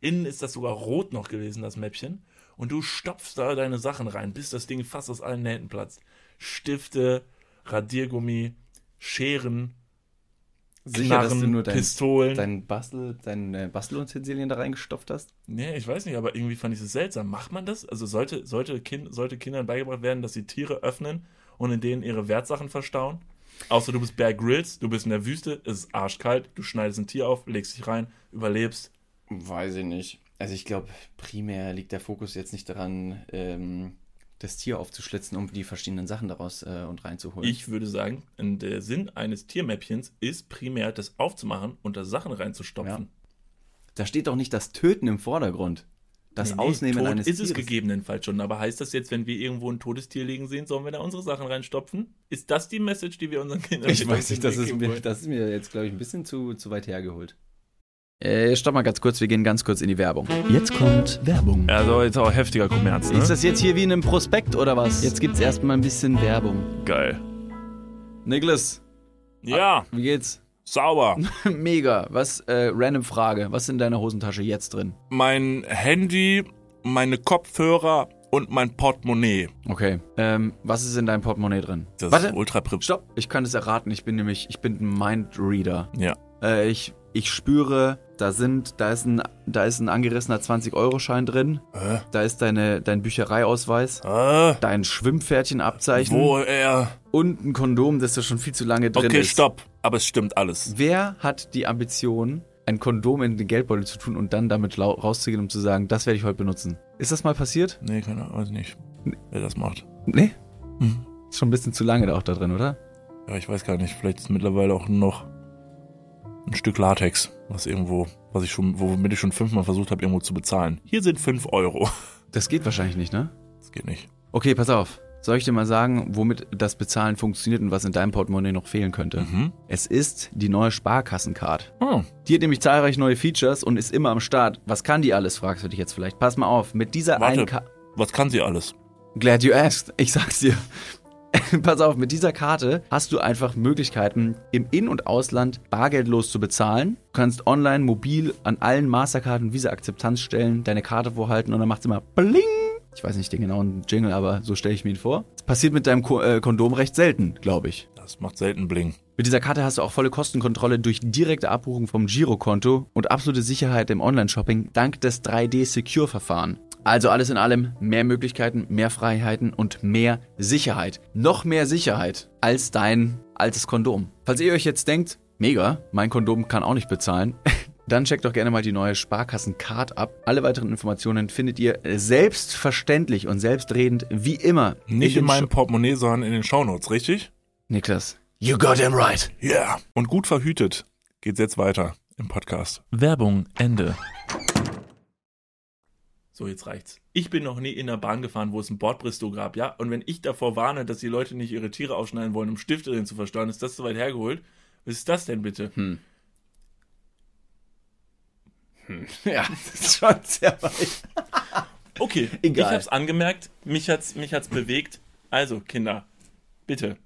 Innen ist das sogar rot noch gewesen, das Mäppchen. Und du stopfst da deine Sachen rein, bis das Ding fast aus allen Nähten platzt. Stifte, Radiergummi, Scheren, Sicher, dass du Knarren, nur dein, Pistolen. dein Bastel, deine Bastelutensilien da reingestopft hast? Nee, ich weiß nicht, aber irgendwie fand ich es seltsam. Macht man das? Also sollte, sollte, kind, sollte Kindern beigebracht werden, dass sie Tiere öffnen und in denen ihre Wertsachen verstauen? Außer du bist Bear Grylls, du bist in der Wüste, es ist arschkalt, du schneidest ein Tier auf, legst dich rein, überlebst. Weiß ich nicht. Also ich glaube, primär liegt der Fokus jetzt nicht daran, ähm, das Tier aufzuschlitzen, um die verschiedenen Sachen daraus äh, und reinzuholen. Ich würde sagen, der Sinn eines Tiermäppchens ist primär, das aufzumachen und da Sachen reinzustopfen. Da steht doch nicht das Töten im Vordergrund. Das Nee, nee, Ausnehmen tot eines ist Tieres. es gegebenenfalls schon. Aber heißt das jetzt, wenn wir irgendwo ein totes Tier liegen sehen, sollen wir da unsere Sachen reinstopfen? Ist das die Message, die wir unseren Kindern Ich weiß nicht, das ist, mir, das ist mir jetzt, glaube ich, ein bisschen zu, zu weit hergeholt. Äh, stopp mal ganz kurz, wir gehen ganz kurz in die Werbung. Jetzt kommt Werbung. Also jetzt auch heftiger Kommerz, ne? Ist das jetzt hier wie in einem Prospekt oder was? Jetzt gibt's erstmal ein bisschen Werbung. geil. Niklas, Ja, wie geht's? Sauber. Mega. Was, äh, random Frage. Was ist in deiner Hosentasche jetzt drin? mein Handy, meine Kopfhörer und mein Portemonnaie. Okay. Ähm, was ist in deinem Portemonnaie drin? Das Warte. ist ultra prip. Stopp. Ich kann es erraten. Ich bin nämlich, ich bin ein Mindreader. Ja. Äh, ich, ich spüre, da sind, da ist ein, da ist ein angerissener 20-Euro-Schein drin. Äh, Da ist deine, dein Büchereiausweis. äh, Dein Schwimmpferdchenabzeichen. wo er. Und ein Kondom, das da schon viel zu lange drin Okay, ist. stopp. Aber es stimmt alles. Wer hat die Ambition, ein Kondom in den Geldbeutel zu tun und dann damit rauszugehen, um zu sagen, das werde ich heute benutzen? Ist das mal passiert? Nee, keine Ahnung, weiß nicht, wer das macht. Nee. Hm. Ist schon ein bisschen zu lange da auch da drin, oder? Ja, ich weiß gar nicht. Vielleicht ist mittlerweile auch noch ein Stück Latex, was irgendwo, was ich schon, womit ich schon fünfmal versucht habe, irgendwo zu bezahlen. Hier sind fünf Euro. Das geht wahrscheinlich nicht, ne? Das geht nicht. Okay, pass auf. Soll ich dir mal sagen, womit das Bezahlen funktioniert und was in deinem Portemonnaie noch fehlen könnte? Mhm. Es ist die neue Sparkassencard. Oh, Die hat nämlich zahlreiche neue Features und ist immer am Start. Was kann die alles, fragst du dich jetzt vielleicht. Pass mal auf, mit dieser Warte. einen Ka was kann sie alles? Glad you asked. Ich sag's dir. Pass auf, mit dieser Karte hast du einfach Möglichkeiten, im In- und Ausland bargeldlos zu bezahlen. Du kannst online, mobil an allen Mastercard- und Visa-Akzeptanzstellen deine Karte vorhalten und dann macht's immer Bling. Ich weiß nicht den genauen Jingle, aber so stelle ich mir ihn vor. Das passiert mit deinem Ko äh, Kondom recht selten, glaube ich. Das macht selten Bling. Mit dieser Karte hast du auch volle Kostenkontrolle durch direkte Abbuchung vom Girokonto und absolute Sicherheit im Online-Shopping dank des 3D-Secure-Verfahren. Also alles in allem mehr Möglichkeiten, mehr Freiheiten und mehr Sicherheit. Noch mehr Sicherheit als dein altes Kondom. Falls ihr euch jetzt denkt, mega, mein Kondom kann auch nicht bezahlen, dann checkt doch gerne mal die neue Sparkassen-Card ab. Alle weiteren Informationen findet ihr selbstverständlich und selbstredend wie immer Nicht den in meinem Portemonnaie, sondern in den Shownotes, richtig? Niklas, you got him right. Yeah. Und gut verhütet geht's jetzt weiter im Podcast. Werbung, Ende. So, jetzt reicht's. Ich bin noch nie in der Bahn gefahren, wo es ein Bordbristow gab, ja? Und wenn ich davor warne, dass die Leute nicht ihre Tiere aufschneiden wollen, um Stifte drin zu versteuern, ist das so weit hergeholt? Was ist das denn bitte? Hm. Hm. Ja, das ist schon sehr weit. Okay, Egal. ich hab's angemerkt, mich hat's, mich hat's bewegt. Also, Kinder, bitte,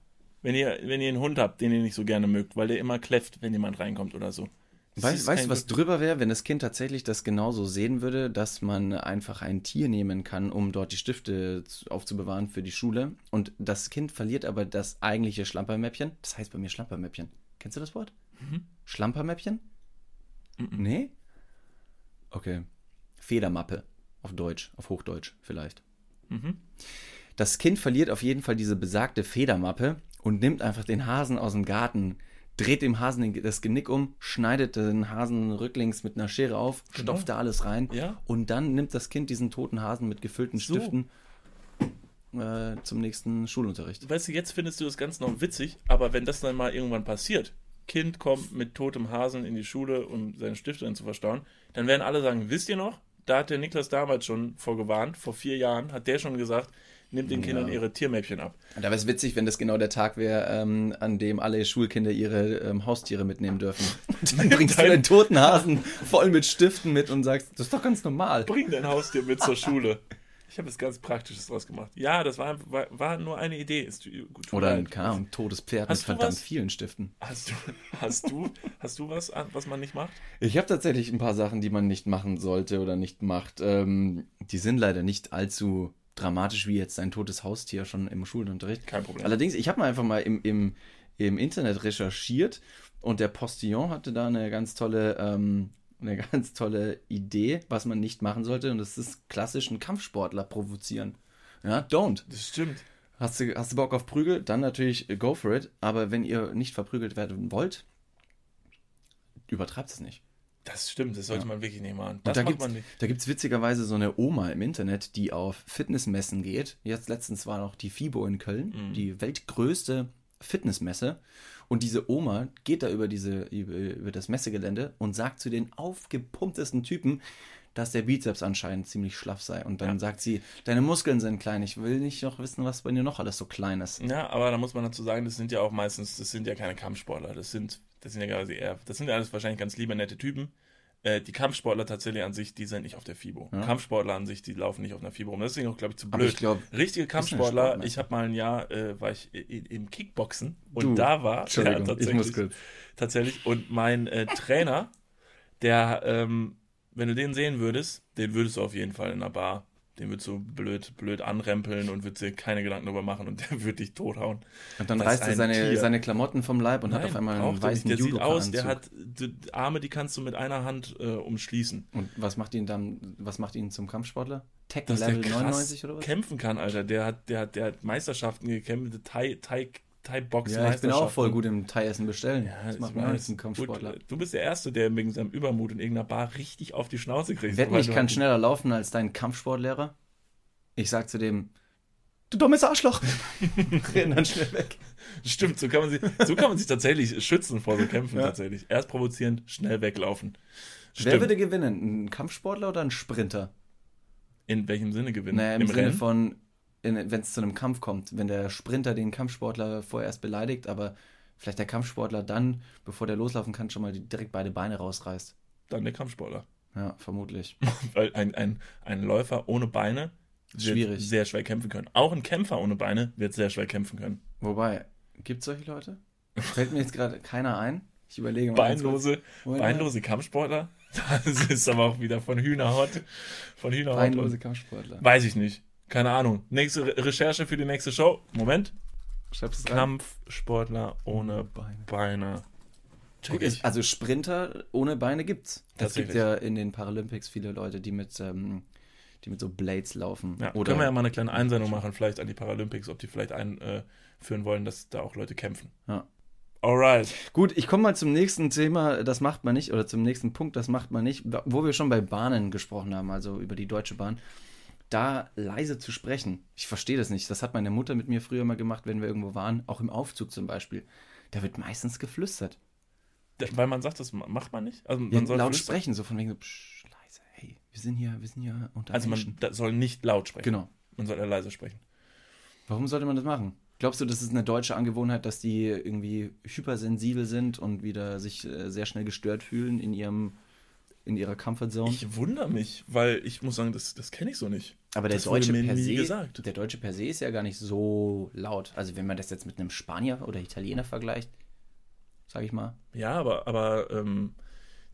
wenn ihr, wenn ihr einen Hund habt, den ihr nicht so gerne mögt, weil der immer kläfft, wenn jemand reinkommt oder so. Das Weißt, weißt du, was drüber wäre, wenn das Kind tatsächlich das genauso sehen würde, dass man einfach ein Tier nehmen kann, um dort die Stifte zu- aufzubewahren für die Schule und das Kind verliert aber das eigentliche Schlampermäppchen? Das heißt bei mir Schlampermäppchen. Kennst du das Wort? Schlampermäppchen? Nee? Okay. Federmappe auf Deutsch, auf Hochdeutsch vielleicht. Mhm. Das Kind verliert auf jeden Fall diese besagte Federmappe und nimmt einfach den Hasen aus dem Garten, dreht dem Hasen das Genick um, schneidet den Hasen rücklings mit einer Schere auf, Genau. stopft da alles rein Ja. und dann nimmt das Kind diesen toten Hasen mit gefüllten So. Stiften äh, zum nächsten Schulunterricht. Weißt du, jetzt findest du das Ganze noch witzig, aber wenn das dann mal irgendwann passiert, Kind kommt mit totem Hasen in die Schule, um seine Stifte zu verstauen, dann werden alle sagen, wisst ihr noch, da hat der Niklas damals schon vorgewarnt, vor vier Jahren hat der schon gesagt, nimmt den Kindern ihre Tiermäppchen ab. Da wäre es witzig, wenn das genau der Tag wäre, ähm, an dem alle Schulkinder ihre ähm, Haustiere mitnehmen dürfen. Dann bringst du Dein- den toten Hasen voll mit Stiften mit und sagst, das ist doch ganz normal. Bring dein Haustier mit zur Schule. Ich habe jetzt ganz Praktisches draus gemacht. Ja, das war, war, war nur eine Idee. Ist, gut, Oder ein, keine Ahnung, totes Pferd Hast mit verdammt was? vielen Stiften. Hast du, hast du, hast du was, was man nicht macht? Ich habe tatsächlich ein paar Sachen, die man nicht machen sollte oder nicht macht. Ähm, die sind leider nicht allzu dramatisch wie jetzt ein totes Haustier schon im Schulunterricht. Kein Problem. Allerdings, ich habe mal einfach mal im, im, im Internet recherchiert und der Postillon hatte da eine ganz tolle, ähm, eine ganz tolle Idee, was man nicht machen sollte. Und das ist klassischen Kampfsportler provozieren. Ja, don't. Das stimmt. Hast du, hast du Bock auf Prügel? Dann natürlich go for it. Aber wenn ihr nicht verprügelt werden wollt, übertreibt es nicht. Das stimmt, das sollte Ja. man wirklich nicht machen. Und Das da nicht. da gibt's witzigerweise so eine Oma im Internet, die auf Fitnessmessen geht. Jetzt letztens war noch die FIBO in Köln, Mhm. die weltgrößte Fitnessmesse. Und diese Oma geht da über, diese, über, über das Messegelände und sagt zu den aufgepumptesten Typen, dass der Bizeps anscheinend ziemlich schlaff sei. Und dann Ja. sagt sie, deine Muskeln sind klein. Ich will nicht noch wissen, was bei dir noch alles so klein ist. Ja, aber da muss man dazu sagen, das sind ja auch meistens, das sind ja keine Kampfsportler. Das sind, das sind ja quasi eher, das sind ja alles wahrscheinlich ganz liebe, nette Typen. Äh, die Kampfsportler tatsächlich an sich, die sind nicht auf der FIBO. Ja. Kampfsportler an sich, die laufen nicht auf einer FIBO rum. Das ist deswegen auch, glaube ich, zu blöd. ich glaube, Richtige Kampfsportler, Sportmesse. ich habe mal ein Jahr, äh, war ich im Kickboxen und Du, da war, ich tatsächlich, tatsächlich, und mein äh, Trainer, der, ähm, wenn du den sehen würdest, den würdest du auf jeden Fall in einer Bar, den würdest du blöd, blöd anrempeln und würdest dir keine Gedanken darüber machen und der würde dich tothauen. Und dann Das reißt er ein seine, Tier. seine Klamotten vom Leib und hat auf einmal einen weißen. Der sieht aus, der hat die Arme, die kannst du mit einer Hand äh, umschließen. Und was macht ihn dann, was macht ihn zum Kampfsportler? Der Level krass 99 oder was? kämpfen kann, Alter. Der hat, der hat, der hat Meisterschaften gekämpft, Thai, Thai, Thai Box Ja, ich bin auch voll gut im Thai-Essen bestellen. Ja, das macht mir auch nichts ein Kampfsportler. Gut, du bist der Erste, der wegen seinem Übermut in irgendeiner Bar richtig auf die Schnauze kriegt. Wetten, ich du- kann schneller laufen als dein Kampfsportlehrer. Ich sag zu dem, du dummes Arschloch. Renn dann schnell weg. Stimmt, so kann man sich, so kann man sich tatsächlich schützen vor so Kämpfen Ja. tatsächlich. Erst provozierend, schnell weglaufen. Wer Stimmt. würde gewinnen? Ein Kampfsportler oder ein Sprinter? In welchem Sinne gewinnen? Naja, im, Im Sinne Rennen? von, wenn es zu einem Kampf kommt. Wenn der Sprinter den Kampfsportler vorerst beleidigt, aber vielleicht der Kampfsportler dann, bevor der loslaufen kann, schon mal direkt beide Beine rausreißt. Dann der Kampfsportler. Ja, vermutlich. Weil ein, ein, ein Läufer ohne Beine wird Schwierig. sehr schwer kämpfen können. Auch ein Kämpfer ohne Beine wird sehr schwer kämpfen können. Wobei, gibt es solche Leute? Fällt mir jetzt gerade keiner ein. Ich überlege mal. Beinlose, beinlose Kampfsportler? Das ist aber auch wieder von Hühnerhot. Von Hühnerhot. Beinlose Kampfsportler. Weiß ich nicht. Keine Ahnung. Nächste Re Recherche für die nächste Show. Moment. Schreibst du rein? Kampfsportler ohne Beine. Beine. Check Guck, ich. es- also Sprinter ohne Beine gibt's. Es gibt ja in den Paralympics viele Leute, die mit, ähm, die mit so Blades laufen. Ja, Oder können wir ja mal eine kleine Einsendung machen, vielleicht an die Paralympics, ob die vielleicht einführen wollen, dass da auch Leute kämpfen. Ja. Alright. Gut, ich komme mal zum nächsten Thema, das macht man nicht, oder zum nächsten Punkt, das macht man nicht, wo wir schon bei Bahnen gesprochen haben, also über die Deutsche Bahn. Da leise zu sprechen. Ich verstehe das nicht. Das hat meine Mutter mit mir früher mal gemacht, wenn wir irgendwo waren, auch im Aufzug zum Beispiel. Da wird meistens geflüstert. Weil man sagt, das macht man nicht. Also man Ja, soll laut flüstern. sprechen, so von wegen so, psch, leise, hey, wir sind hier, wir sind hier unter Also man Menschen. da soll nicht laut sprechen. Genau. Man soll eher leise sprechen. Warum sollte man das machen? Glaubst du, das ist eine deutsche Angewohnheit, dass die irgendwie hypersensibel sind und wieder sich äh, sehr schnell gestört fühlen in ihrem in ihrer Comfortzone? Ich wundere mich, weil ich muss sagen, das, das kenne ich so nicht. Aber der das Deutsche per se, gesagt. der Deutsche per se ist ja gar nicht so laut. Also wenn man das jetzt mit einem Spanier oder Italiener vergleicht, sage ich mal. Ja, aber, aber ähm,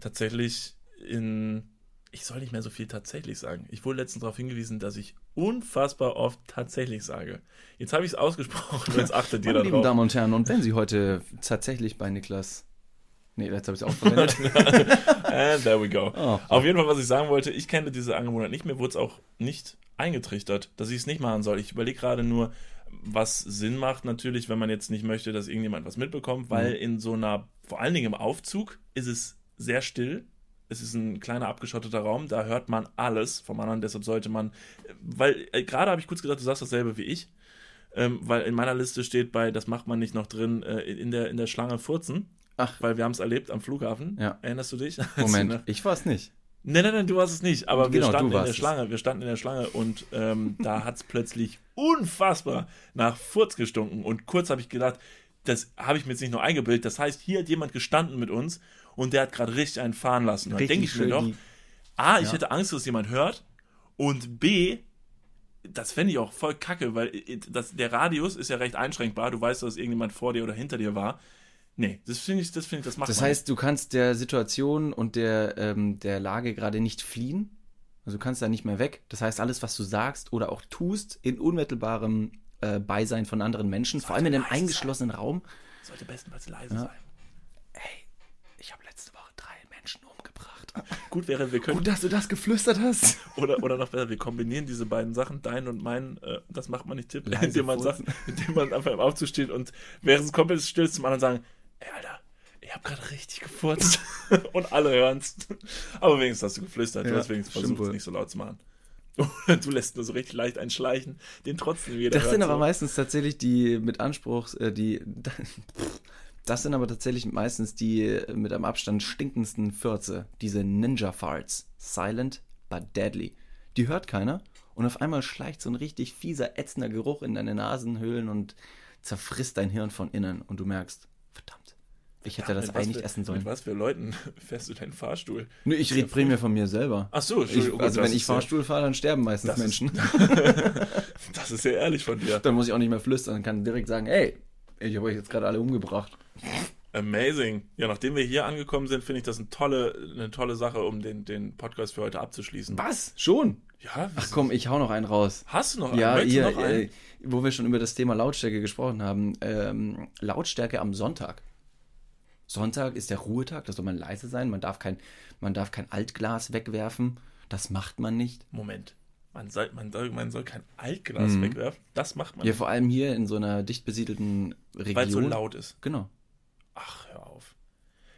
tatsächlich in. Ich soll nicht mehr so viel tatsächlich sagen. Ich wurde letztens darauf hingewiesen, dass ich unfassbar oft tatsächlich sage. Jetzt habe ich es ausgesprochen jetzt achtet ihr Meine lieben darauf. Damen und Herren, und wenn Sie heute tatsächlich bei Niklas. Nee, jetzt habe ich es auch verwendet. And there we go. Oh. Auf jeden Fall, was ich sagen wollte, ich kenne diese Angewohnheit nicht. Mir wurde es auch nicht eingetrichtert, dass ich es nicht machen soll. Ich überlege gerade nur, was Sinn macht natürlich, wenn man jetzt nicht möchte, dass irgendjemand was mitbekommt, weil in so einer, vor allen Dingen im Aufzug, ist es sehr still. Es ist ein kleiner abgeschotteter Raum, da hört man alles vom anderen, deshalb sollte man, weil äh, gerade habe ich kurz gedacht, du sagst dasselbe wie ich, ähm, weil in meiner Liste steht bei, das macht man nicht noch drin, äh, in, der, in der Schlange furzen, Ach, weil wir haben es erlebt am Flughafen. Ja. Erinnerst du dich? Moment, ich war es nicht. Nein, nein, nein, du warst es nicht. Aber wir Genau, standen du in der es. Schlange. Wir standen in der Schlange und ähm, da hat es plötzlich unfassbar nach Furz gestunken. Und kurz habe ich gedacht, das habe ich mir jetzt nicht nur eingebildet. Das heißt, hier hat jemand gestanden mit uns und der hat gerade richtig einen fahren lassen. Und dann denke ich mir doch, A, ich Ja. hätte Angst, dass jemand hört. Und B, das fände ich auch voll kacke, weil äh, das, der Radius ist ja recht einschränkbar. Du weißt, dass irgendjemand vor dir oder hinter dir war. Nee, das finde ich, das finde ich, das macht Das heißt, du kannst der Situation und der, ähm, der Lage gerade nicht fliehen. Also du kannst da nicht mehr weg. Das heißt, alles, was du sagst oder auch tust, in unmittelbarem äh, Beisein von anderen Menschen, vor allem in einem leise sein. eingeschlossenen Raum. nicht. Sollte bestenfalls leise Ja. sein. Ich habe letzte Woche drei Menschen umgebracht. Gut wäre, wir können Gut, dass du das geflüstert hast. Oder, oder noch besser, wir kombinieren diese beiden Sachen, deinen und meinen, äh, das macht man nicht Tipp, Leise indem man, sagt, indem man einfach im Aufzug steht und während es komplett still ist zum anderen sagen, ey Alter, ich habe gerade richtig gefurzt und alle hören's. Aber wenigstens hast du geflüstert, du Ja, hast wenigstens versucht, es nicht so laut zu machen. Du lässt nur so richtig leicht einschleichen, den trotzdem jeder Das sind aber so. meistens tatsächlich die mit Anspruch, äh, die. Das sind aber tatsächlich meistens die mit am Abstand stinkendsten Fürze. Diese Ninja Farts. Silent but deadly. Die hört keiner und auf einmal schleicht so ein richtig fieser, ätzender Geruch in deine Nasenhöhlen und zerfrisst dein Hirn von innen und du merkst, ich hätte das Mit was Ei nicht für- essen sollen. Mit was für Leuten fährst du deinen Fahrstuhl? Nö, ich rede primär von mir selber. Ach so, Ich, also wenn ich ist ja- Fahrstuhl fahre, dann sterben meistens Das ist- Menschen. Das ist sehr ehrlich von dir. dann muss ich auch nicht mehr flüstern und kann direkt sagen, ey, ich habe euch jetzt gerade alle umgebracht. Amazing. Ja, nachdem wir hier angekommen sind, finde ich das eine tolle, eine tolle Sache, um den, den Podcast für heute abzuschließen. Was? Schon? Ja, Ach komm, ich hau noch einen raus. Hast du noch Ja, einen? Möchtest ihr, du noch einen? äh, wo wir schon über das Thema Lautstärke gesprochen haben. Ähm, Lautstärke am Sonntag. Sonntag ist der Ruhetag, da soll man leise sein. Man darf kein, man darf kein Altglas wegwerfen. Das macht man nicht. Moment. Man soll, man, soll, man soll kein Altglas wegwerfen. Das macht man Mhm. Ja, nicht, vor allem hier in so einer dicht besiedelten Region. weil es so laut ist. Genau. Ach, hör auf.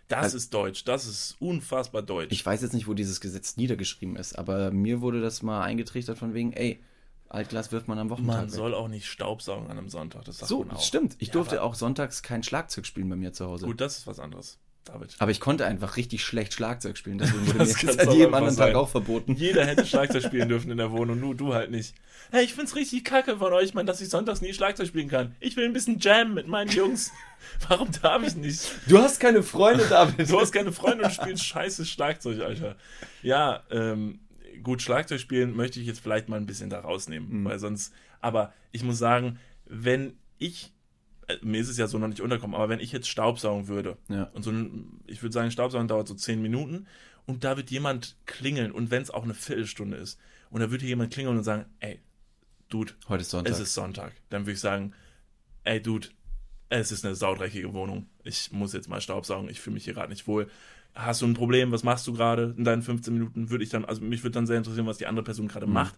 Das ist deutsch. Das ist unfassbar deutsch. Ich weiß jetzt nicht, wo dieses Gesetz niedergeschrieben ist, aber mir wurde das mal eingetrichtert von wegen, ey, Altglas wirft man am Wochentag man weg. soll auch nicht Staubsaugen an einem Sonntag. Das sagt So, man auch. das stimmt. Ich Ja, durfte auch sonntags kein Schlagzeug spielen bei mir zu Hause. Gut, das ist was anderes. David. Aber ich konnte einfach richtig schlecht Schlagzeug spielen, deswegen wurde Das mir das an jedem anderen sein. Tag auch verboten. Jeder hätte Schlagzeug spielen dürfen in der Wohnung, nur du halt nicht. Hey, ich find's richtig kacke von euch, man, dass ich sonntags nie Schlagzeug spielen kann. Ich will ein bisschen Jam mit meinen Jungs. Warum darf ich nicht? Du hast keine Freunde, David. Du hast keine Freunde und spielst scheiße Schlagzeug, Alter. Ja, ähm, gut, Schlagzeug spielen möchte ich jetzt vielleicht mal ein bisschen da rausnehmen, weil sonst, aber ich muss sagen, wenn ich, äh, mir ist es ja so noch nicht unterkommen, aber wenn ich jetzt Staubsaugen würde, Ja. und so ein, ich würde sagen, Staubsaugen dauert so zehn Minuten und da wird jemand klingeln und wenn es auch eine Viertelstunde ist und da würde jemand klingeln und sagen, ey, Dude, Heute ist Sonntag. es ist Sonntag. Dann würde ich sagen, ey Dude, es ist eine saudreckige Wohnung. Ich muss jetzt mal Staubsaugen, ich fühle mich hier gerade nicht wohl. Hast du ein Problem? Was machst du gerade in deinen 15 Minuten? Würde ich dann, also mich würde dann sehr interessieren, was die andere Person gerade Mhm. macht.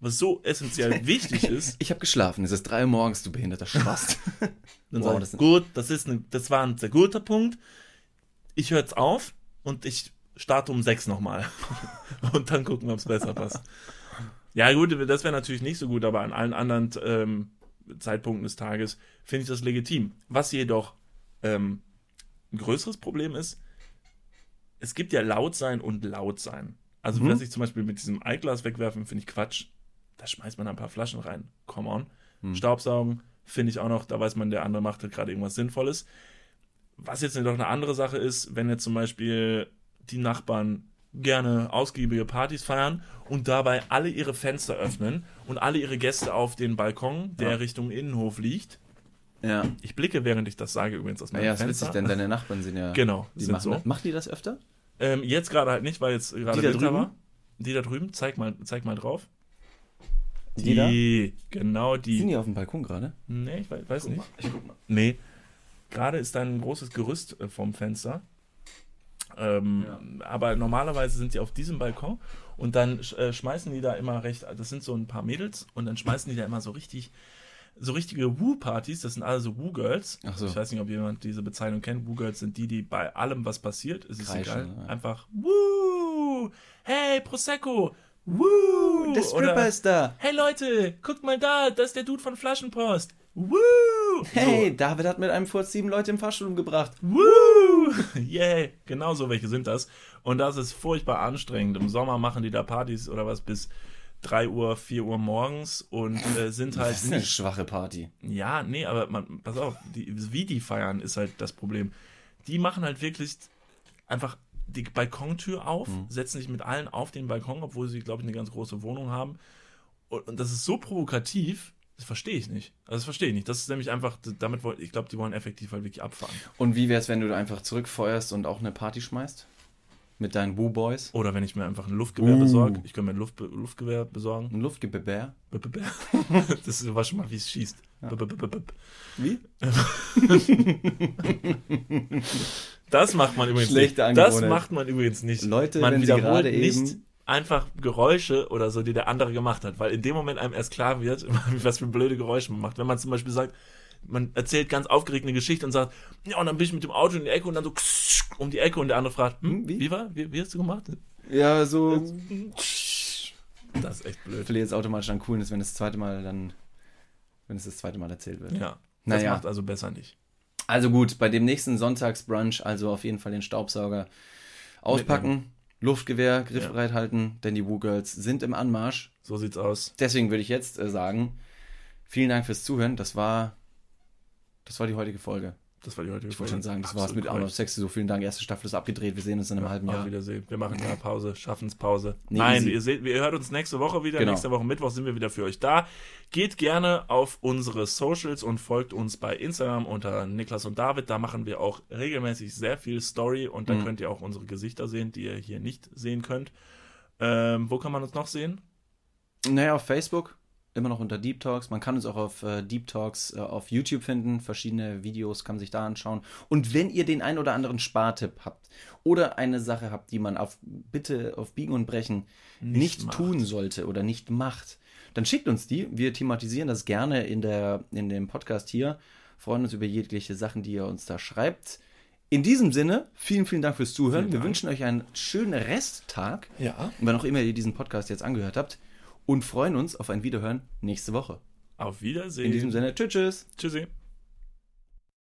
Was so essentiell wichtig ist. ich habe geschlafen. Es ist drei Uhr morgens, du behinderter Schwast. Dann Wow, das- gut, das ist eine, das war ein sehr guter Punkt. Ich höre jetzt auf und ich starte um sechs nochmal. und dann gucken wir, ob es besser passt. Ja, gut, das wäre natürlich nicht so gut, aber an allen anderen ähm, Zeitpunkten des Tages finde ich das legitim. Was jedoch ähm, ein größeres Problem ist, es gibt ja laut sein und laut sein. Also, Mhm. was ich zum Beispiel mit diesem Eiglas wegwerfen, finde ich Quatsch. Da schmeißt man ein paar Flaschen rein. Come on. Mhm. Staubsaugen finde ich auch noch, da weiß man, der andere macht halt gerade irgendwas Sinnvolles. Was jetzt noch eine andere Sache ist, wenn jetzt zum Beispiel die Nachbarn gerne ausgiebige Partys feiern und dabei alle ihre Fenster öffnen und alle ihre Gäste auf den Balkon, der Ja. Richtung Innenhof liegt. Ja. Ich blicke, während ich das sage, übrigens aus meinem ist Fenster. witzig, denn deine Nachbarn sind ja. Genau, Die sind machen, so. Machen die das öfter? Ähm, jetzt gerade halt nicht, weil jetzt gerade Die da Winter drüben? war. Die da drüben, zeig mal, zeig mal drauf. Die da? genau Sind die. die auf dem Balkon gerade? Nee, ich weiß, weiß nicht. Ich guck mal. Nee. Gerade ist da ein großes Gerüst äh, vom Fenster. Ähm, Aber normalerweise sind die auf diesem Balkon und dann sch- äh, schmeißen die da immer recht, das sind so ein paar Mädels und dann schmeißen die da immer so richtig, so richtige Woo-Partys, das sind alle so Woo-Girls. So. Ich weiß nicht, ob jemand diese Bezeichnung kennt. Woo-Girls sind die, die bei allem, was passiert, es ist Kreischen, egal, ja. einfach Woo! Hey, Prosecco! Woo! Der Stripper Oder, ist da. Hey Leute, guckt mal da, das ist der Dude von Flaschenpost. Woo! Hey, David hat mit einem Furz sieben Leute im Fahrstuhl umgebracht. Woo! Yeah, genau so welche sind das. Und das ist furchtbar anstrengend. Im Sommer machen die da Partys oder was bis 3 Uhr, 4 Uhr morgens und äh, sind halt Das ist eine nicht. schwache Party. Ja, nee, aber man, pass auf, die, wie die feiern ist halt das Problem. Die machen halt wirklich einfach die Balkontür auf, setzen sich mit allen auf den Balkon, obwohl sie, glaube ich, eine ganz große Wohnung haben. Und, und das ist so provokativ, das verstehe ich nicht. Also das verstehe ich nicht. Das ist nämlich einfach, damit wollen, ich glaube, die wollen effektiv halt wirklich abfahren. Und wie wär's, wenn du einfach zurückfeuerst und auch eine Party schmeißt? Mit deinen Woo Boys? Oder wenn ich mir einfach ein Luftgewehr Uh. besorge. Ich kann mir ein Luft, Luftgewehr besorgen. Ein b- Das war schon mal, wie es schießt. B- Wie? Das macht man übrigens Schlechte nicht. Das macht man übrigens nicht. Leute, man wenn sie wiederholt gerade nicht eben- einfach Geräusche oder so, die der andere gemacht hat, weil in dem Moment einem erst klar wird, was für blöde Geräusche man macht. Wenn man zum Beispiel sagt, man erzählt ganz aufgeregt eine Geschichte und sagt, ja, und dann bin ich mit dem Auto in die Ecke und dann so um die Ecke und der andere fragt, hm, Hm, wie? wie? war? Wie, wie hast du gemacht? Ja, so. Das ist echt blöd. verliert jetzt automatisch an Coolness, wenn es das zweite Mal dann. Wenn es das zweite Mal erzählt wird. Ja. Das Naja. macht also besser nicht. Also gut, bei dem nächsten Sonntagsbrunch also auf jeden Fall den Staubsauger auspacken, Luftgewehr griffbereit halten, denn die Woo Girls sind im Anmarsch. So sieht's aus. Deswegen würde ich jetzt äh, sagen, vielen Dank fürs Zuhören. Das war, das war die heutige Folge. Das war die heutige Ich wollte schon sagen, das war's mit Arnold Sexy. So vielen Dank. Erste Staffel ist abgedreht. Wir sehen uns in einem halben Auf Jahr. Wiedersehen. Wir machen ja Pause, Schaffenspause. Nee, Nein, easy. ihr seht, ihr hört uns nächste Woche wieder. Genau. Nächste Woche Mittwoch sind wir wieder für euch da. Geht gerne auf unsere Socials und folgt uns bei Instagram unter Niklas und David. Da machen wir auch regelmäßig sehr viel Story und da Mhm. könnt ihr auch unsere Gesichter sehen, die ihr hier nicht sehen könnt. Ähm, wo kann man uns noch sehen? Naja, auf Facebook, immer noch unter Deep Talks. Man kann uns auch auf äh, Deep Talks äh, auf YouTube finden. Verschiedene Videos kann man sich da anschauen. Und wenn ihr den ein oder anderen Spartipp habt oder eine Sache habt, die man auf bitte auf Biegen und Brechen nicht, Nicht tun sollte oder nicht macht, dann schickt uns die. Wir thematisieren das gerne in, der, in dem Podcast hier. Freuen uns über jegliche Sachen, die ihr uns da schreibt. In diesem Sinne, vielen, vielen Dank fürs Zuhören. Vielen Wir Dank. wünschen euch einen schönen Resttag Ja. wann auch immer ihr diesen Podcast jetzt angehört habt und freuen uns auf ein Wiederhören nächste Woche. Auf Wiedersehen. In diesem Sinne, tschüss, tschüss. Tschüssi.